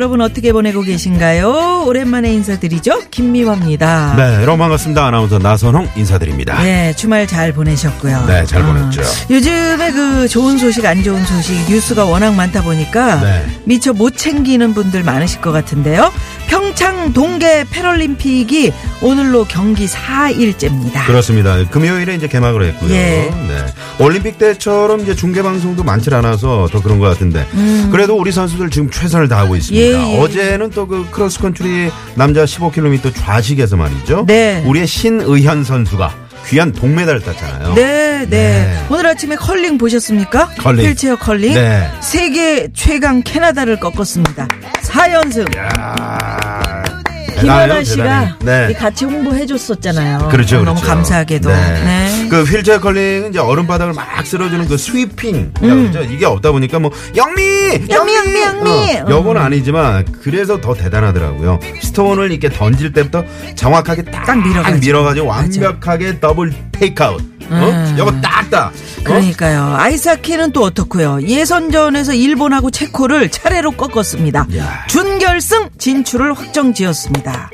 여러분 어떻게 보내고 계신가요? 오랜만에 인사드리죠. 김미화입니다. 네 여러분 반갑습니다 아나운서 나선홍 인사드립니다 네, 주말 잘 보내셨고요. 네, 잘 보냈죠. 요즘에 그 좋은 소식, 안 좋은 소식, 뉴스가 워낙 많다 보니까 네. 미처 못 챙기는 분들 많으실 것 같은데요. 평창 동계 패럴림픽이 오늘로 경기 4일째입니다. 그렇습니다 금요일에 이제 개막을 했고요 예. 네. 올림픽 때처럼 이제 중계 방송도 많지 않아서 더 그런 것 같은데 그래도 우리 선수들 지금 최선을 다하고 있습니다 음. 예, 예. 어제는 또 그 크로스컨트리 남자 15km 좌식에서 말이죠 네. 우리의 신의현 선수가 귀한 동메달을 땄잖아요 네, 네, 네. 오늘 아침에 컬링 보셨습니까? 컬링. 휠체어 컬링. 네. 세계 최강 캐나다를 꺾었습니다. 4연승. 야 김연아 씨가. 네. 이 같이 홍보해 줬었잖아요. 그렇죠, 어, 너무 그렇죠. 감사하게도. 네. 네. 그 휠체어 컬링은 이제 얼음 바닥을 막 쓸어주는 그 스위핑. 그죠? 이게 없다 보니까 뭐, 영미! 음. 영미, 영미, 영미! 어, 요건 아니지만, 그래서 더 대단하더라고요. 스톤을 이렇게 던질 때부터 정확하게 딱, 딱 밀어가지고. 밀어가지고. 완벽하게 더블 테이크아웃. 어? 음. 요거 딱딱. 어? 그러니까요. 아이스하키는 또 어떻고요? 예선전에서 일본하고 체코를 차례로 꺾었습니다. 야. 준결승 진출을 확정지었습니다.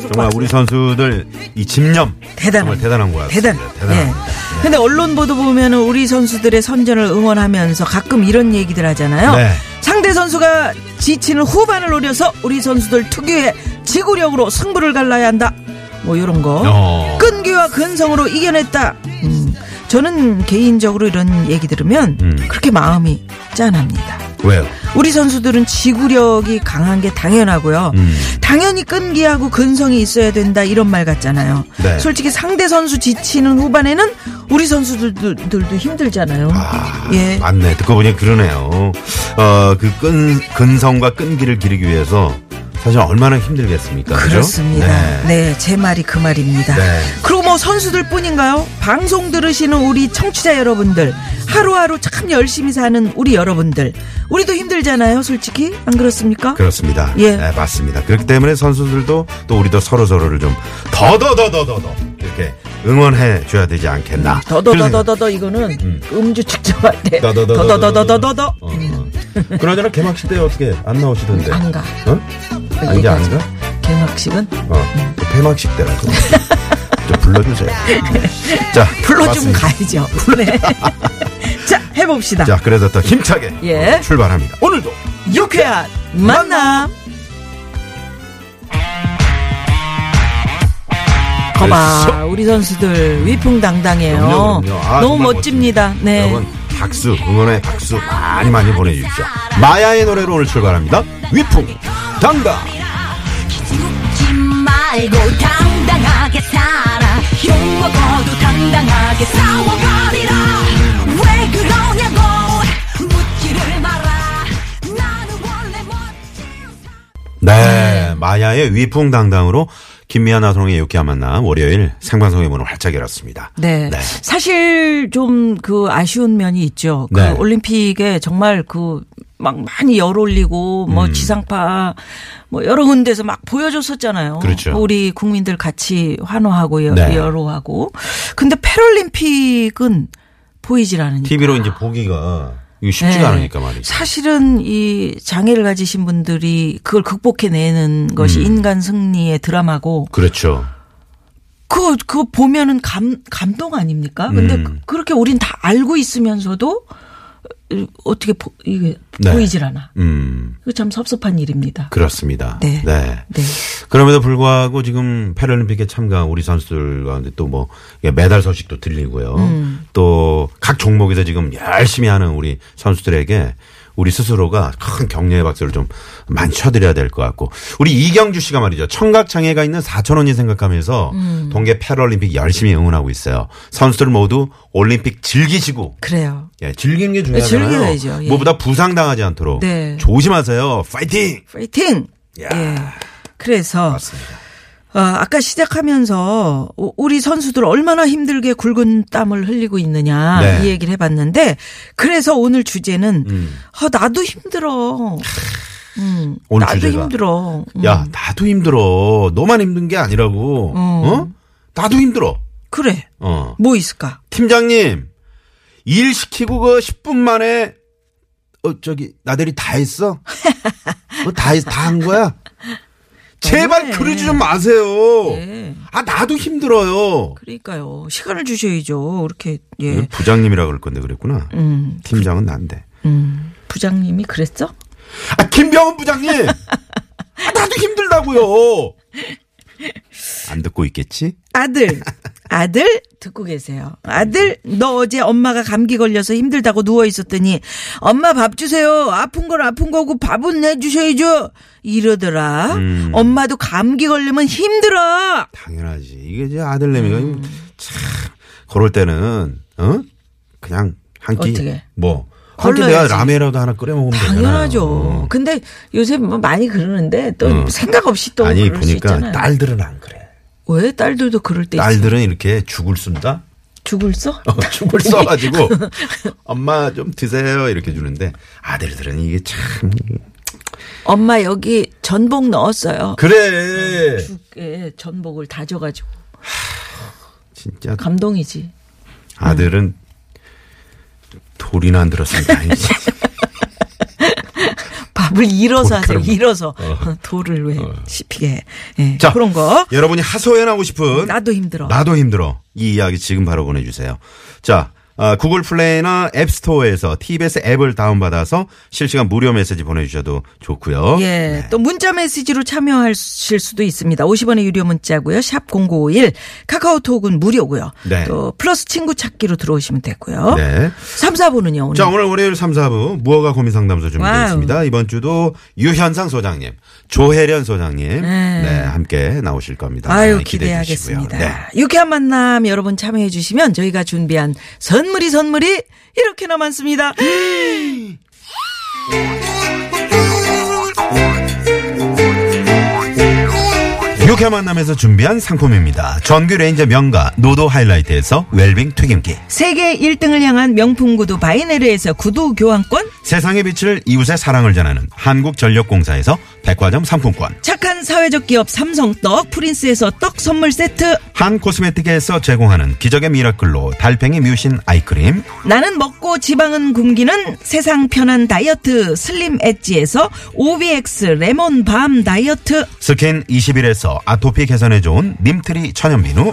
정말. 우리 선수들 이 집념. 대단한 정말 대단한 것 대단. 대단합니다. 예. 근데 언론 보도 보면은 우리 선수들의 선전을 응원하면서 가끔 이런 얘기들 하잖아요. 네. 상대 선수가 지치는 후반을 노려서 우리 선수들 특유의 지구력으로 승부를 갈라야 한다. 뭐 이런 거. 어. 끈기와 근성으로 이겨냈다. 음, 저는 개인적으로 이런 얘기 들으면 음. 그렇게 마음이 짠합니다. 왜요? 우리 선수들은 지구력이 강한 게 당연하고요. 음. 당연히 끈기하고 근성이 있어야 된다 이런 말 같잖아요. 네. 솔직히 상대 선수 지치는 후반에는 우리 선수들도 힘들잖아요. 아, 예. 맞네. 듣고 보니 그러네요. 어, 그 끈, 근성과 끈기를 기르기 위해서 사실 얼마나 힘들겠습니까? 그렇습니다. 네. 네. 제 말이 그 말입니다. 네. 뭐 선수들 뿐인가요? 방송 들으시는 우리 청취자 여러분들, 하루하루 참 열심히 사는 우리 여러분들, 우리도 힘들잖아요, 솔직히. 안 그렇습니까? 그렇습니다. 예. 네, 맞습니다. 그렇기 때문에 선수들도 또 우리도 서로 서로를 좀 더더더더더더 이렇게 응원해 줘야 되지 않겠나. 더더더더더더 이거는 음 주 측정할 때 더더더더더더더 어, 어. 그나저나 개막식 때 어떻게 안 나오시던데? 안 가. 어? 아, 이제 안 가? 개막식은 어. 그 폐막식 때라도 좀 불러주세요. 자, 불러주면 맞습니다. 가야죠. 네. 자, 해봅시다. 자, 그래서 더 힘차게 예. 어, 출발합니다. 오늘도 유쾌한 만남. 거봐, 그렇죠. 우리 선수들 위풍당당해요. 그럼요, 그럼요. 아, 너무 정말 멋집니다. 네. 여러분 박수 응원의 박수 많이 많이 보내주십시오. 마야의 노래로 오늘 출발합니다. 위풍 당당. 말고 당당하게 살아 욕 먹어도 당당하게 싸워버리라 왜 그러냐고 묻지를 마라 나는 원래 멋진 네, 마야의 위풍 당당으로 김미아 나선홍의 유쾌한 만남 월요일 생방송의 문을 활짝 열었습니다. 네. 네. 사실 좀 그 아쉬운 면이 있죠. 그 네. 올림픽에 정말 그 막 많이 열 올리고 뭐 음. 지상파 뭐 여러 군데서 막 보여줬었잖아요. 그렇죠. 우리 국민들 같이 환호하고 여, 네. 여로하고. 근데 패럴림픽은 보이질 않으니까. TV로 이제 보기가 이거 쉽지가 네. 않으니까 말이죠. 사실은 이 장애를 가지신 분들이 그걸 극복해내는 것이 음. 인간 승리의 드라마고 그렇죠. 그거, 그거 보면은 감, 감동 아닙니까? 근데 음. 그- 그렇게 우린 다 알고 있으면서도 어떻게 보, 이게 네. 보이질 않아. 음, 그거 참 섭섭한 일입니다. 그렇습니다. 네. 네. 네. 그럼에도 불구하고 지금 패럴림픽에 참가한 우리 선수들 가운데 또 뭐 메달 소식도 들리고요. 음. 또각 종목에서 지금 열심히 하는 우리 선수들에게 우리 스스로가 큰 격려의 박수를 좀 많이 쳐드려야 될 것 같고 우리 이경주 씨가 말이죠 청각 장애가 있는 사촌원이 생각하면서 음. 동계 패럴림픽 열심히 응원하고 있어요. 선수들 모두 올림픽 즐기시고 그래요. 예, 즐기는 게 중요하잖아요. 즐겨야죠. 예. 무엇보다 부상 당하지 않도록 네. 조심하세요. 파이팅. 파이팅! 야. 예. 그래서 맞습니다. 어, 아까 시작하면서 우- 우리 선수들 얼마나 힘들게 굵은 땀을 흘리고 있느냐 네. 이 얘기를 해봤는데 그래서 오늘 주제는 음. 어, 나도 힘들어. 음, 오늘 나도 주제가. 힘들어. 음. 야 나도 힘들어. 너만 힘든 게 아니라고. 어? 나도 힘들어. 그래. 어. 뭐 있을까? 팀장님 일 시키고 그 10분 만에 어 저기 나들이 다 했어? 어, 다다 한 거야? 제발 너무해. 그러지 좀 마세요. 네. 아 나도 힘들어요. 그러니까요. 시간을 주셔야죠. 이렇게 예. 부장님이라 그럴 건데 그랬구나. 음, 팀장은 난데. 음. 부장님이 그랬어? 아 김병훈 부장님. 아, 나도 힘들다고요. 안 듣고 있겠지? 아들, 아들 듣고 계세요. 아들, 너 어제 엄마가 감기 걸려서 힘들다고 누워 있었더니 엄마 밥 주세요. 아픈 건 아픈 거고 밥은 내 주셔야죠. 이러더라. 음. 엄마도 감기 걸리면 힘들어. 당연하지. 이게 이제 아들내미가 음. 참 그럴 때는 어 그냥 한끼 어떻게? 뭐. 한끼 내가. 라면이라도 하나 끓여 먹으면 되잖아요. 당연하죠. 근데 요새 뭐 많이 그러는데 또 어. 생각 없이 또 아니 보니까. 딸들은 안 그래. 왜 딸들도 그럴 때? 딸들은 이렇게 죽을 쏜다. 죽을 써? 어, 죽을 써가지고 엄마 좀 드세요 이렇게 주는데 아들들은 이게 참 엄마 여기 전복 넣었어요. 그래 죽에 전복을 다져가지고 진짜 감동이지. 아들은 돌이나 안 다행이지. 밥을 잃어서 하세요. 돌가루. 잃어서 돌을 왜 씹히게 해. 예, 자, 그런 거 여러분이 하소연하고 싶은 나도 힘들어. 나도 힘들어. 이 이야기 지금 바로 보내주세요. 자, 아, 구글 플레이나 앱스토어에서 TBS 앱을 다운받아서 실시간 무료 메시지 보내주셔도 좋고요. 예, 네. 또 문자 메시지로 참여하실 수도 있습니다. 50원의 유료 문자고요. 샵 0951. 카카오톡은 무료고요. 네. 또 플러스 친구 찾기로 들어오시면 되고요. 네. 3, 4부는요. 오늘 자, 오늘 월요일 3, 4부 무허가 고민 상담소 준비되어. 있습니다. 이번 주도 유현상 소장님, 조혜련 소장님, 네, 함께 나오실 겁니다. 아유. 기대하겠습니다. 네. 유쾌한 만남 여러분 참여해 주시면 저희가 준비한 선 물이 선물이 이렇게나 많습니다. 유쾌한 만남에서 준비한 상품입니다. 전기 레인지 명가 노도 하이라이트에서 웰빙 튀김기. 세계 1등을 향한 명품 구두 바이네르에서 구두 교환권, 세상의 빛을 이웃의 사랑을 전하는 한국전력공사에서 백화점 상품권. 착한 사회적 기업 삼성떡 프린스에서 떡 선물 세트, 한 코스메틱에서 제공하는 기적의 미라클로 달팽이 뮤신 아이크림. 나는 먹고 지방은 굶기는 세상 편한 다이어트 슬림 엣지에서 OBX 레몬 밤 다이어트, 스킨 21에서 아토피 개선에 좋은 님트리 천연비누.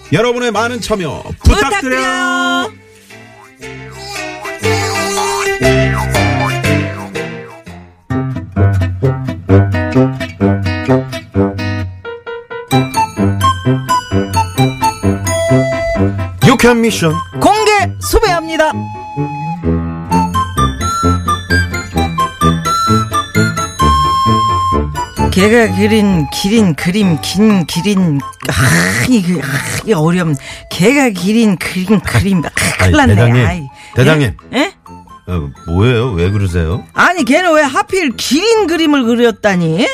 여러분의 많은 참여 부탁드려요. 부탁드려요. 유쾌한 미션. 공개 수배합니다. 걔가 그린 기린 그림 긴 기린 아 이거 아, 이게 어려움 걔가 기린 그린 그림 아, 큰일 났네 대장님, 아이. 대장님. 예? 예? 어, 뭐예요? 왜 그러세요? 아니 걔는 왜 하필 기린 그림을 그렸다니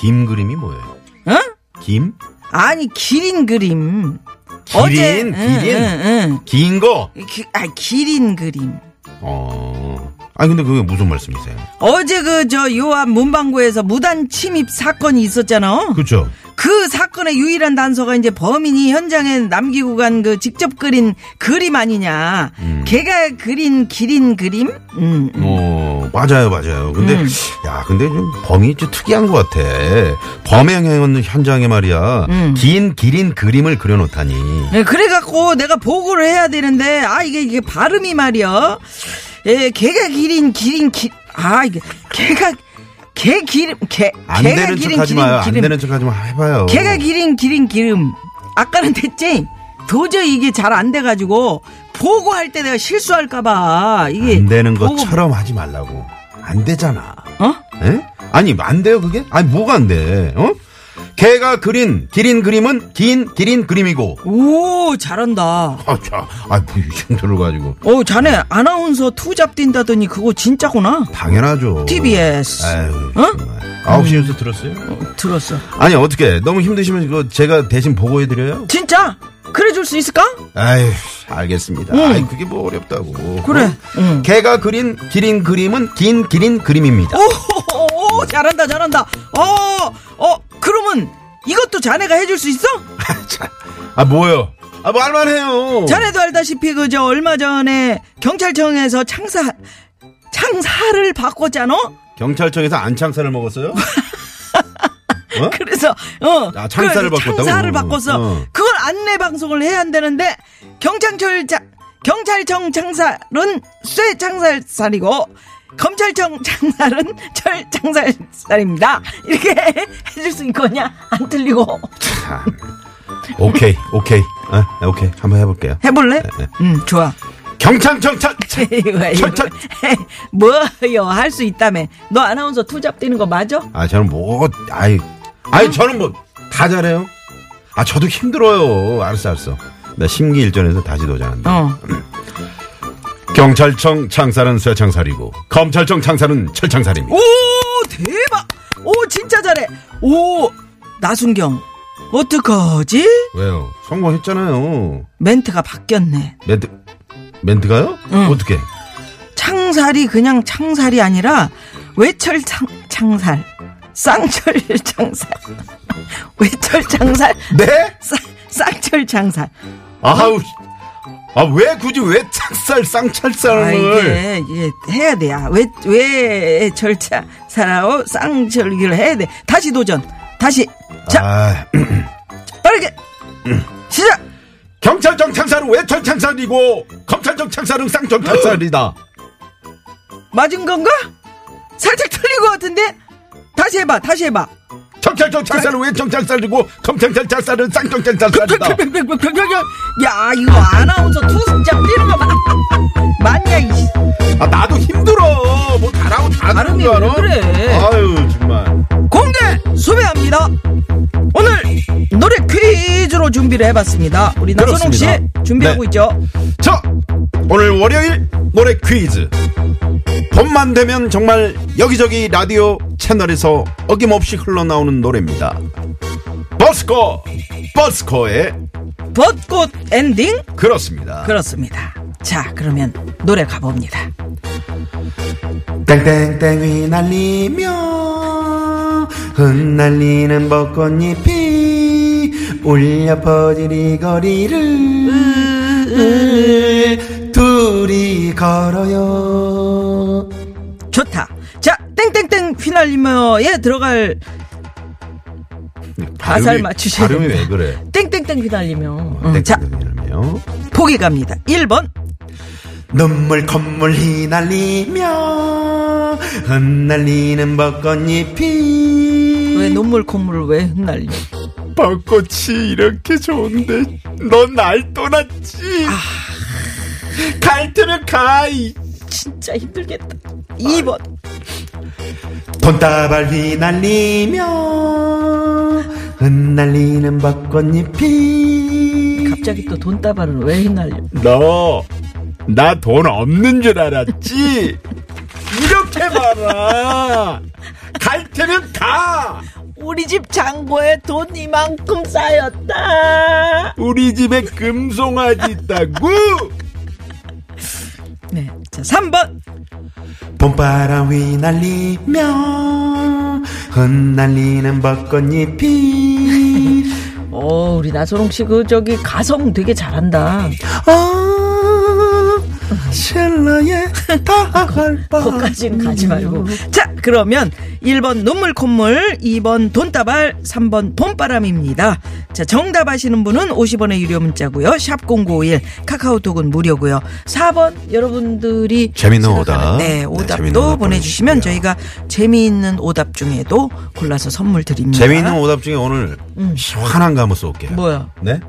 김 그림이 뭐예요? 어? 김? 아니 기린 그림 기린, 어제 기린. 응, 응, 응. 긴 거. 기, 아 기린 그림 어. 아니 근데 그게 무슨 말씀이세요? 어제 그 저 요한 문방구에서 무단 침입 사건이 있었잖아. 그렇죠. 그 사건의 유일한 단서가 이제 범인이 현장에 남기고 간 그 직접 그린 그림 아니냐. 걔가 그린 기린 그림? 음. 어 맞아요 맞아요. 근데 야 근데 좀 범인이 좀 특이한 것 같아. 범행 현장에 말이야 긴 기린 그림을 그려놓다니. 네, 그래갖고 내가 보고를 해야 되는데 아 이게 이게 발음이 말이야. 예, 걔가 기린 기린 기. 아 이게 걔가 개 기름 개안 걔가 되는 기린 척하지 기린 마요. 안 기름. 되는 척하지 마 해봐요. 걔가 기린 기린 기름. 아까는 됐지. 도저히 이게 잘 안 돼가지고 보고할 때 내가 실수할까봐 이게 안 되는 보고- 것처럼 하지 말라고. 안 되잖아. 어? 에? 아니 안 돼요 그게? 아니 뭐가 안 돼? 어? 걔가 그린 기린 그림은 긴 기린 그림이고. 오 잘한다. 아, 자, 아, 뭐이 정도로 가지고. 어 자네 아나운서 투잡 뛴다더니 그거 진짜구나. 당연하죠. TBS. 아유, 어? 아홉 시 뉴스 들었어요? 들었어. 아니 어떻게 너무 힘드시면 이거 제가 대신 보고해 드려요? 진짜? 그래 줄 수 있을까? 아유 알겠습니다. 응. 아이 그게 뭐 어렵다고. 그래. 어? 응. 걔가 그린 기린 그림은 긴 기린 그림입니다. 오, 오, 잘한다, 잘한다. 어, 어, 그러면 이것도 자네가 해줄 수 있어? 자, 아 뭐요? 아 말만 해요. 자네도 알다시피 그저 얼마 전에 경찰청에서 창사, 창사를 바꿨잖아? 경찰청에서 안창살을 먹었어요? 어? 그래서, 어. 아, 창사를 그 바꿨다고? 창사를 바꿔서 어. 그걸 안내 방송을 해야 한다는데 경찰청, 자, 경찰청 창살은 쇠 창살살이고 검찰청 창살은 철 창살살입니다. 이렇게 해줄 수 있거냐? 안 틀리고. 참. 오케이 오케이 아, 오케이 한번 해볼게요. 해볼래? 네. 응, 좋아. 경찰청 차, 차, 이거, 이거. 철- 뭐요, 할 수 있다며. 너 아나운서 투잡 뛰는 거 맞아? 아 저는 뭐 아이 아이 저는 뭐 다 잘해요. 아 저도 힘들어요. 알았어 알았어. 나 심기일전에서 다시 도전한다. 어. 경찰청 창살은 쇠창살이고 검찰청 창살은 철창살입니다. 오, 대박! 오, 진짜 잘해. 오, 나순경. 어떡하지? 왜요? 성공했잖아요. 멘트가 바뀌었네. 멘트 멘트가요? 응. 어떻게? 창살이 그냥 창살이 아니라 외철 창, 창살. 쌍철 창살. 외철 창살. 네? 쌍, 쌍철 창살. 아우 아 왜 굳이 왜 창살 아, 쌍철살을 이게, 이게 해야 돼. 야. 왜, 왜 절차 살아오 쌍절기를 해야 돼. 다시 도전. 다시. 자, 아, 빠르게. 시작! 경찰청 창살은 외철 창살이고 검찰청 창살은 쌍철 창살이다. 맞은 건가? 살짝 틀린 것 같은데? 다시 해봐, 다시 해봐. 경찰청 창살은 외철 창살이고 검찰청 창살은 쌍철 창살이다. 야, 이거 아나운서 투승장 뛰는 거 봐. 맞냐, 이씨. 아 나도 힘들어. 뭐 잘하고 다 되는 줄왜 알아? 그래? 아유 정말. 공개 수배합니다. 오늘 노래 퀴즈로 준비를 해봤습니다. 우리 나선홍 씨. 준비하고 네. 있죠? 자, 오늘 월요일 노래 퀴즈. 봄만 되면 정말 여기저기 라디오 채널에서 어김없이 흘러나오는 노래입니다. 버스커, 버스커의 벚꽃 엔딩? 그렇습니다. 그렇습니다. 자, 그러면 노래 가봅니다. 땡땡땡 휘날리며 흩날리는 벚꽃잎이 울려 이 거리를 둘이 걸어요. 좋다. 자, 땡땡땡 휘날리며에 들어갈 가사를 맞추셔야 발음이 왜. 그래? 땡땡땡 휘날리며. 음, 자, 땡땡땡이라며. 보기 갑니다. 1번. 눈물 콧물 휘날리며 흩날리는 벚꽃잎이 왜 눈물 콧물을 왜 흩날려? 벚꽃이 이렇게 좋은데 넌 날 떠났지 갈 테면 가 이 진짜 힘들겠다. 2번. 돈다발 휘날리며 흩날리는 벚꽃잎이 갑자기 또 돈다발은 왜 휘날려? 너 나 돈 없는 줄 알았지 이렇게 말아 갈 테면 가 우리 집 창고에 돈 이만큼 쌓였다. 우리 집에 금송아지 있다고 네. 자, 3번. 봄바람 휘날리며 흩날리는 벚꽃잎이 어, 우리 나선홍 씨 그 저기 가성 되게 잘한다. 아 셀러의 다할 바 거기까지는 가지 말고. 자, 그러면 1번 눈물 콧물, 2번 돈다발, 3번 봄바람입니다. 자, 정답 아시는 분은 50원의 유료 문자고요. 샵 0951, 카카오톡은 무료고요. 4번 여러분들이 재밌는 오답. 네, 네, 오답도 재밌는 오답 보내주시면. 저희가 재미있는 오답 중에도 골라서 선물 드립니다. 재미있는 오답 중에 오늘 시원한 거 한번 쏠게요. 음. 뭐야? 네?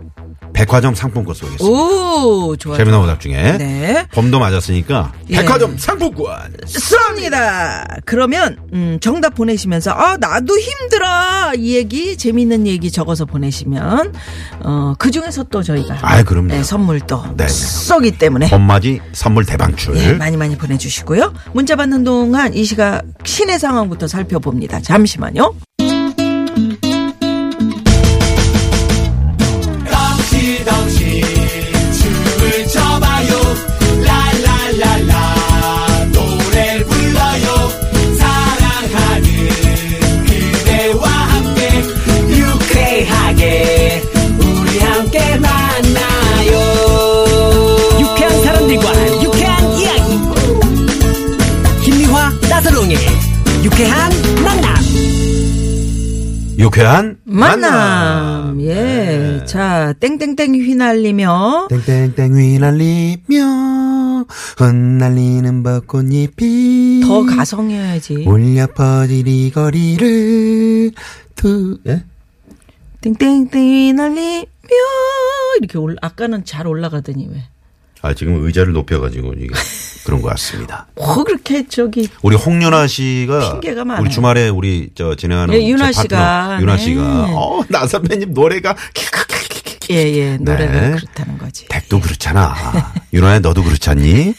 백화점 상품권 쏘겠습니다. 오, 좋아요. 재미난 오답 중에 네. 봄도 맞았으니까 예. 백화점 상품권 쏩니다. 그러면 음, 정답 보내시면서 아 나도 힘들어 이 얘기 재밌는 얘기 적어서 보내시면 어, 그 중에서 또 저희가 아이, 그럼요. 네, 선물 또 네네. 쏘기 때문에 봄맞이 선물 대방출 예, 많이 많이 보내주시고요. 문자 받는 동안 이 시각 시내 상황부터 살펴봅니다. 잠시만요. 유쾌한 만남. 예. 네. 자, 땡땡땡 휘날리며 땡땡땡 휘날리며 흩날리는 벚꽃잎이 더 가성이어야지. 울려 퍼질 이 거리를 두 예? 땡땡땡 휘날리며 이렇게 올 아까는 잘 올라가더니 왜? 아 지금 의자를 높여가지고 이게 그런 것 같습니다. 뭐 그렇게 저기 우리 홍윤아 씨가 핑계가 많아요. 우리 주말에 우리 저 진행하는 예, 윤아 저 씨가, 윤아 네. 씨가 어, 나 선배님 노래가 예예 노래가 네. 그렇다는 거지. 덱도 그렇잖아. 윤아야 너도 그렇잖니?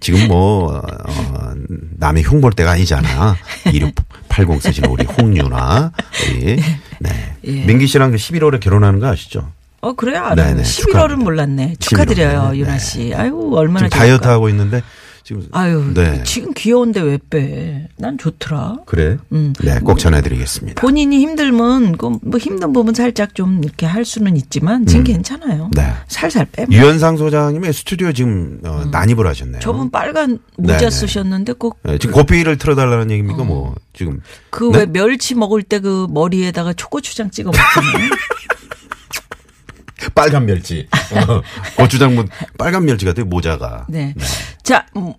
지금 뭐 어, 남의 흉볼 때가 아니잖아. 2680 쓰시는 우리 홍윤아 우리 네. 예. 민기 씨랑 그 11월에 결혼하는 거 아시죠? 어 그래요 알아요. 네네, 11월은 축하합니다. 몰랐네. 축하드려요 11월. 윤아 네. 씨. 아유 얼마나 지금 다이어트. 하고 있는데 지금 아유 네. 지금 귀여운데 왜 빼? 난 좋더라. 그래? 음. 네, 꼭 전해드리겠습니다. 본인이 힘들면 그뭐 힘든 부분 살짝 좀 이렇게 할 수는 있지만 지금 괜찮아요. 음. 네. 살살 빼면. 유현상 소장님의 스튜디오 지금 어, 난입을 하셨네요. 음. 저분 빨간 모자 네네. 쓰셨는데 꼭 네, 지금 고삐를 틀어달라는 얘기입니까? 뭐 지금 그 네? 왜 멸치 먹을 때 그 머리에다가 초고추장 찍어 먹잖아요. 빨간 멸치, 어, 고추장 뭐 빨간 멸치 같아요 모자가. 네. 자, 음,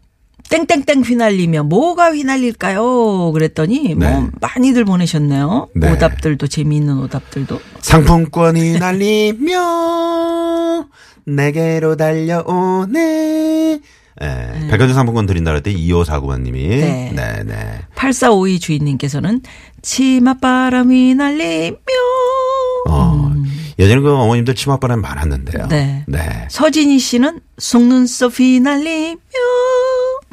땡땡땡 휘날리며 뭐가 휘날릴까요? 그랬더니 네. 뭐 많이들 보내셨네요. 네. 오답들도 재미있는 오답들도. 상품권이 날리며 내게로 달려오네. 예, 백화점 상품권 드린다 할때 2549번님이 네. 네, 네. 8452 주인님께서는 치맛바람이 날리며 어, 예전에 그 어머님들 치맛바람이 많았는데요. 네. 네. 서진희 씨는 속눈썹 휘날리며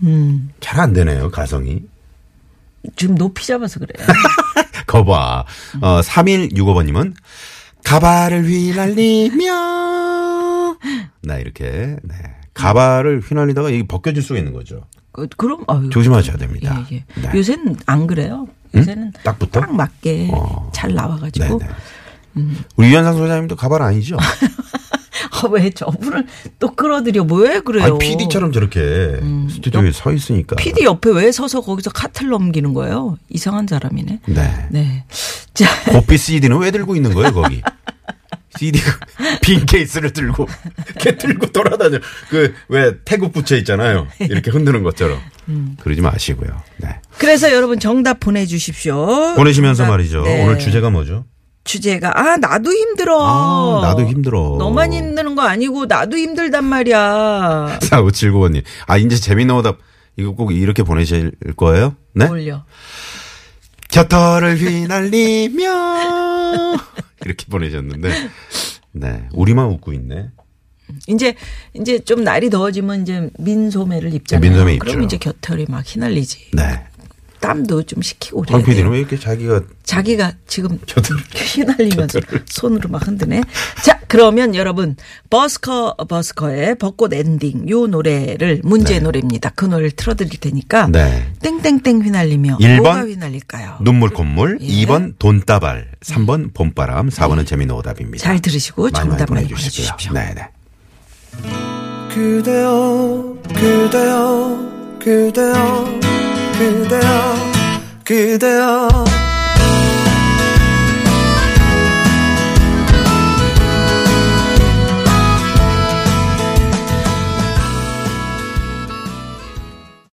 음, 잘 안 되네요, 가성이. 좀 높이 잡아서 그래요. 거봐. 어, 3165번님은 가발을 휘날리며 나 이렇게 네. 가발을 휘날리다가 이게 벗겨질 수가 있는 거죠. 그, 그럼 아유, 조심하셔야 됩니다. 예, 예. 네. 요새는 안 그래요. 요새는 딱 붙어? 딱 맞게 어. 잘 나와가지고 네네. 우리 유현상 소장님도 가발 아니죠? 아, 왜 저분을 또 끌어들여 왜 그래요? 아니, PD처럼 저렇게 스튜디오에 서 있으니까. PD 옆에 왜 서서 거기서 카트를 넘기는 거예요? 이상한 사람이네. 네. 네. 자, 고삐 CD는 왜 들고 있는 거예요, 거기? CD 빈 케이스를 들고 이렇게 들고 돌아다녀. 그 왜 태국 부채 있잖아요. 이렇게 흔드는 것처럼. 음. 그러지 마시고요. 네. 그래서 여러분 정답 보내주십시오. 보내시면서 정답, 말이죠. 네. 오늘 주제가 뭐죠? 주제가 아 나도 힘들어. 아, 나도 힘들어. 너만 힘드는 거 아니고 나도 힘들단 말이야. 4579번님. 아, 이제 재미난 오답. 이거 꼭 이렇게 보내실 거예요? 네? 올려. 곁털을 휘날리며. 이렇게 보내셨는데. 네. 우리만 웃고 있네. 이제 이제 좀 날이 더워지면 이제 민소매를 입잖아요. 민소매 입죠. 그럼 이제 곁털이 막 휘날리지. 네. 땀도 좀 식히고 그래야 황 PD는. 왜 이렇게 자기가 자기가 지금 휘날리면서 손으로 막 흔드네. 자, 그러면 여러분 버스커 버스커의 벚꽃 엔딩 요 노래를 문제 노래입니다. 그 노래를 틀어 드릴 테니까 네. 땡땡땡 휘날리며 일 뭐가 번 휘날릴까요? 눈물 콧물, 예. 2번 돈다발, 3번 봄바람, 4번은 재미있는 오답입니다. 잘 들으시고 정답 많이 보내주시고요. 보내주십시오. 네 네. 그대여 그대여 그대여 그대여 그대여